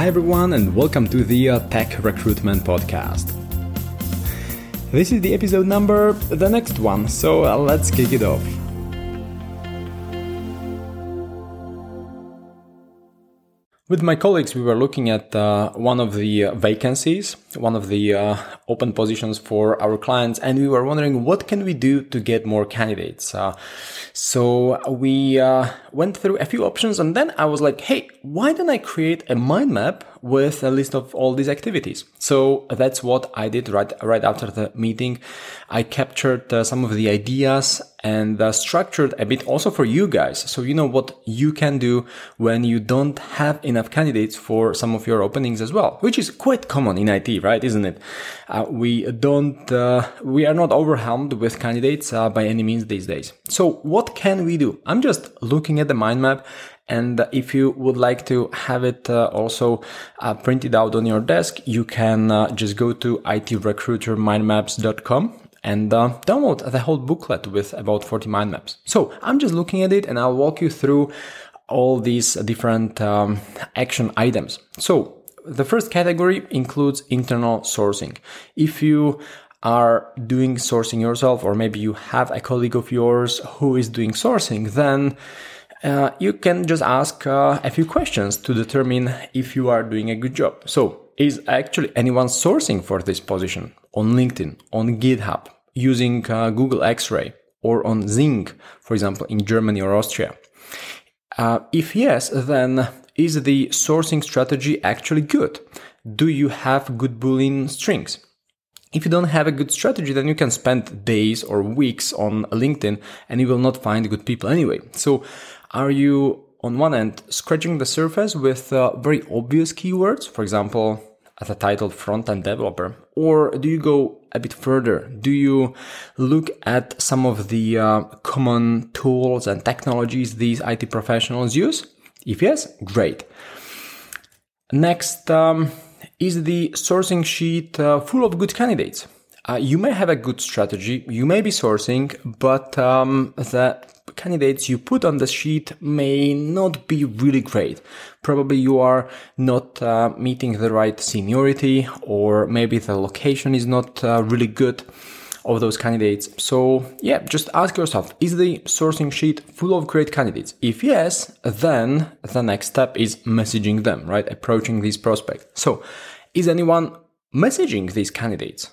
Hi, everyone, and welcome to the uh, Tech Recruitment Podcast. This is the episode number, the next one, so uh, let's kick it off. With my colleagues, we were looking at uh, one of the vacancies, one of the uh, open positions for our clients, and we were wondering what can we do to get more candidates. Uh, so we uh, went through a few options, and then I was like, "Hey, why don't I create a mind map with a list of all these activities?" So that's what I did right right after the meeting. I captured uh, some of the ideas and uh, structured a bit also for you guys. So you know what you can do when you don't have enough candidates for some of your openings as well, which is quite common in IT, right? Isn't it? Uh, we don't, uh, we are not overwhelmed with candidates uh, by any means these days. So what can we do? I'm just looking at the mind map and if you would like to have it uh, also uh, printed out on your desk, you can uh, just go to itrecruitermindmaps.com and uh, download the whole booklet with about 40 mind maps. So I'm just looking at it and I'll walk you through all these different um, action items. So the first category includes internal sourcing. If you are doing sourcing yourself, or maybe you have a colleague of yours who is doing sourcing, then uh, you can just ask uh, a few questions to determine if you are doing a good job. So, is actually anyone sourcing for this position? on LinkedIn, on GitHub, using uh, Google X-Ray, or on Xing, for example, in Germany or Austria? Uh, if yes, then is the sourcing strategy actually good? Do you have good Boolean strings? If you don't have a good strategy, then you can spend days or weeks on LinkedIn and you will not find good people anyway. So are you on one end scratching the surface with uh, very obvious keywords? For example, as a title front-end developer? Or do you go a bit further? Do you look at some of the uh, common tools and technologies these IT professionals use? If yes, great. Next, um, is the sourcing sheet uh, full of good candidates? Uh, you may have a good strategy, you may be sourcing, but um, the candidates you put on the sheet may not be really great. Probably you are not uh, meeting the right seniority, or maybe the location is not uh, really good of those candidates. So, yeah, just ask yourself is the sourcing sheet full of great candidates? If yes, then the next step is messaging them, right? Approaching these prospects. So, is anyone messaging these candidates?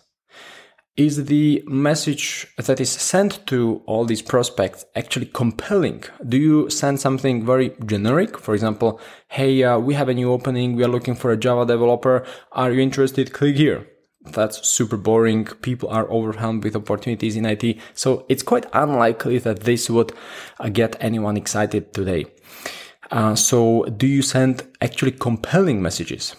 Is the message that is sent to all these prospects actually compelling? Do you send something very generic? For example, hey, uh, we have a new opening. We are looking for a Java developer. Are you interested? Click here. That's super boring. People are overwhelmed with opportunities in IT. So it's quite unlikely that this would uh, get anyone excited today. Uh, so do you send actually compelling messages?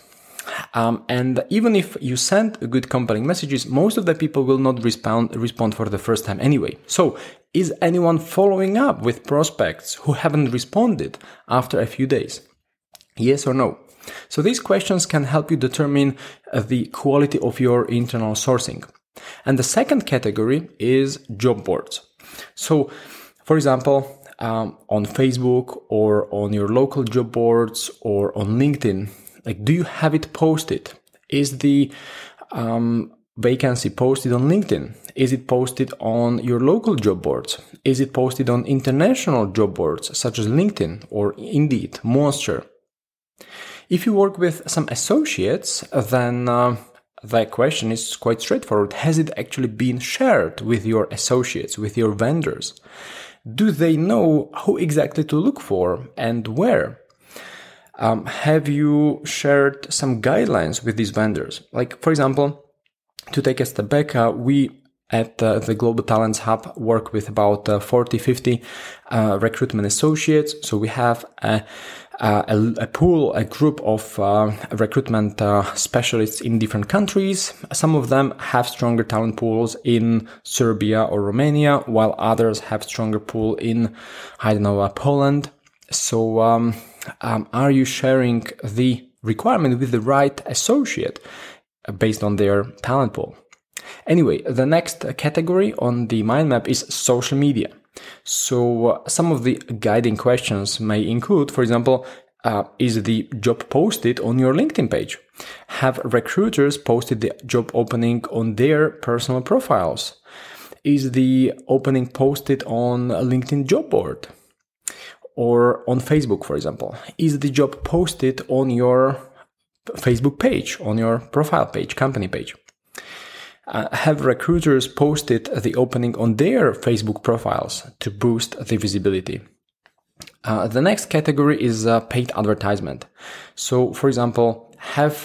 Um, and even if you send good compelling messages, most of the people will not respond respond for the first time anyway. So, is anyone following up with prospects who haven't responded after a few days? Yes or no? So these questions can help you determine uh, the quality of your internal sourcing. And the second category is job boards. So, for example, um, on Facebook or on your local job boards or on LinkedIn, like, do you have it posted? Is the um, vacancy posted on LinkedIn? Is it posted on your local job boards? Is it posted on international job boards such as LinkedIn or Indeed, Monster? If you work with some associates, then uh, the question is quite straightforward. Has it actually been shared with your associates, with your vendors? Do they know who exactly to look for and where? Um, have you shared some guidelines with these vendors? Like, for example, to take a step back, uh, we at uh, the Global Talents Hub work with about uh, 40, 50 uh, recruitment associates. So we have a, a, a pool, a group of uh, recruitment uh, specialists in different countries. Some of them have stronger talent pools in Serbia or Romania, while others have stronger pool in, I don't know, Poland. So, um, um, are you sharing the requirement with the right associate based on their talent pool? Anyway, the next category on the mind map is social media. So uh, some of the guiding questions may include, for example, uh, is the job posted on your LinkedIn page? Have recruiters posted the job opening on their personal profiles? Is the opening posted on a LinkedIn job board? Or on Facebook, for example? Is the job posted on your Facebook page, on your profile page, company page? Uh, have recruiters posted the opening on their Facebook profiles to boost the visibility? Uh, the next category is uh, paid advertisement. So, for example, have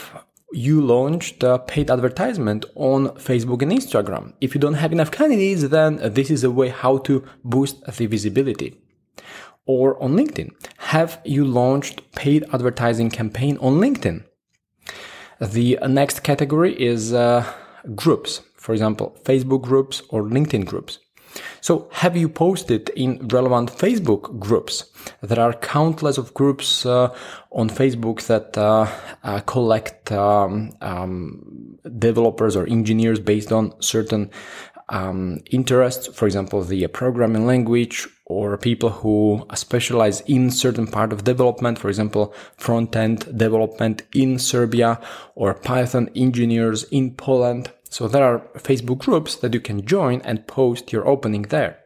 you launched a paid advertisement on Facebook and Instagram? If you don't have enough candidates, then this is a way how to boost the visibility. Or on LinkedIn, have you launched paid advertising campaign on LinkedIn? The next category is uh, groups. For example, Facebook groups or LinkedIn groups. So have you posted in relevant Facebook groups? There are countless of groups uh, on Facebook that uh, uh, collect um, um, developers or engineers based on certain um, interests, for example, the programming language or people who specialize in certain part of development, for example, front end development in Serbia or Python engineers in Poland. So there are Facebook groups that you can join and post your opening there.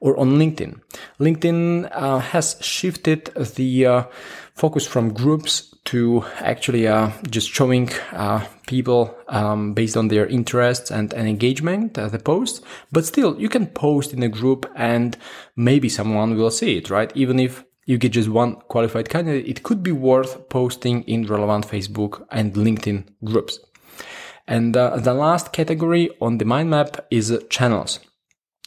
Or on LinkedIn. LinkedIn uh, has shifted the uh, focus from groups to actually uh, just showing uh, people um, based on their interests and, and engagement uh, the post. But still, you can post in a group and maybe someone will see it, right? Even if you get just one qualified candidate, it could be worth posting in relevant Facebook and LinkedIn groups. And uh, the last category on the mind map is channels.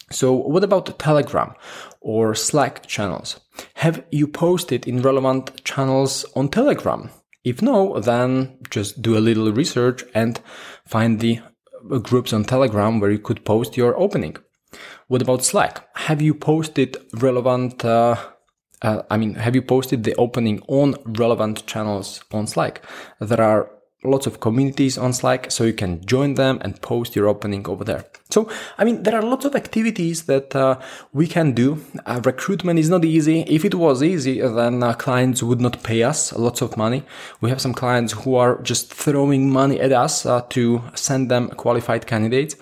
So what about Telegram or Slack channels? Have you posted in relevant channels on Telegram? If no, then just do a little research and find the uh, groups on Telegram where you could post your opening. What about Slack? Have you posted relevant uh, uh, I mean, have you posted the opening on relevant channels on Slack? There are lots of communities on Slack, so you can join them and post your opening over there. So, I mean, there are lots of activities that uh, we can do. Uh, recruitment is not easy. If it was easy, then uh, clients would not pay us lots of money. We have some clients who are just throwing money at us uh, to send them qualified candidates.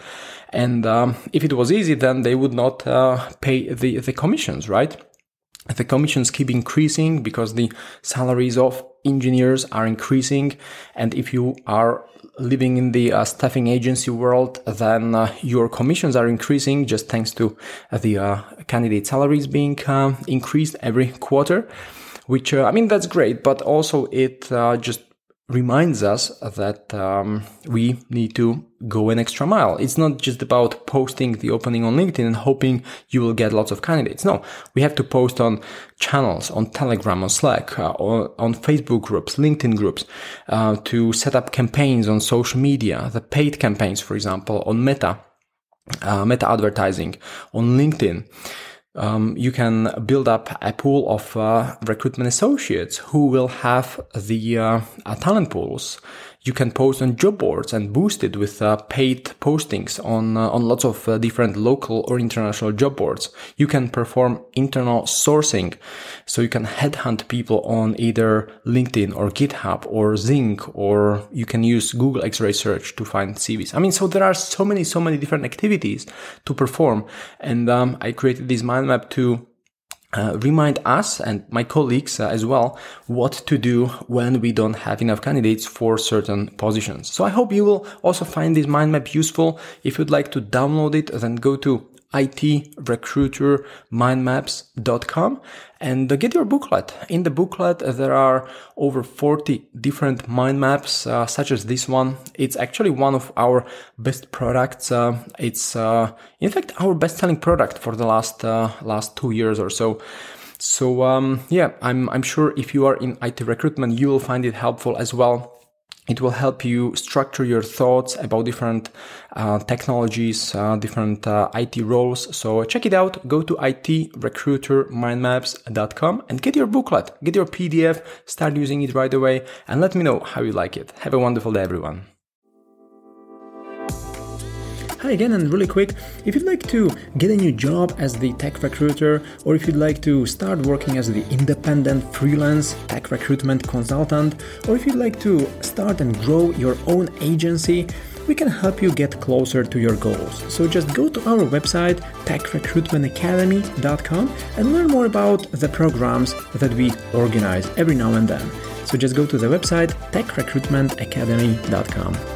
And um, if it was easy, then they would not uh, pay the, the commissions, right? the commissions keep increasing because the salaries of engineers are increasing. And if you are living in the uh, staffing agency world, then uh, your commissions are increasing just thanks to uh, the uh, candidate salaries being uh, increased every quarter. Which, uh, I mean, that's great, but also it just reminds us that um, we need to go an extra mile. It's not just about posting the opening on LinkedIn and hoping you will get lots of candidates. No, we have to post on channels, on Telegram, on Slack, uh, on, on, Facebook groups, LinkedIn groups, uh, to set up campaigns on social media, the paid campaigns, for example, on Meta, uh, Meta advertising, on LinkedIn um, you can build up a pool of uh, recruitment associates who will have the uh, talent pools you can post on job boards and boost it with uh, paid postings on uh, on lots of uh, different local or international job boards. You can perform internal sourcing, so you can headhunt people on either LinkedIn or GitHub or Xing, or you can use Google X-ray search to find CVs. I mean, so there are so many so many different activities to perform, and um, I created this mind map to uh, remind us and my colleagues uh, as well what to do when we don't have enough candidates for certain positions. So I hope you will also find this mind map useful. If you'd like to download it, then go to itrecruitermindmaps.com and get your booklet. In the booklet, there are over 40 different mind maps, uh, such as this one. It's actually one of our best products. Uh, it's, uh, in fact, our best selling product for the last, uh, last two years or so. So, um, yeah, I'm, I'm sure if you are in IT recruitment, you will find it helpful as well. It will help you structure your thoughts about different uh, technologies, uh, different uh, IT roles. So check it out. Go to itrecruitermindmaps.com and get your booklet, get your PDF, start using it right away, and let me know how you like it. Have a wonderful day, everyone. Hi again, and really quick, if you'd like to get a new job as the tech recruiter, or if you'd like to start working as the independent freelance tech recruitment consultant, or if you'd like to start and grow your own agency, we can help you get closer to your goals. So just go to our website, techrecruitmentacademy.com, and learn more about the programs that we organize every now and then. So just go to the website, techrecruitmentacademy.com.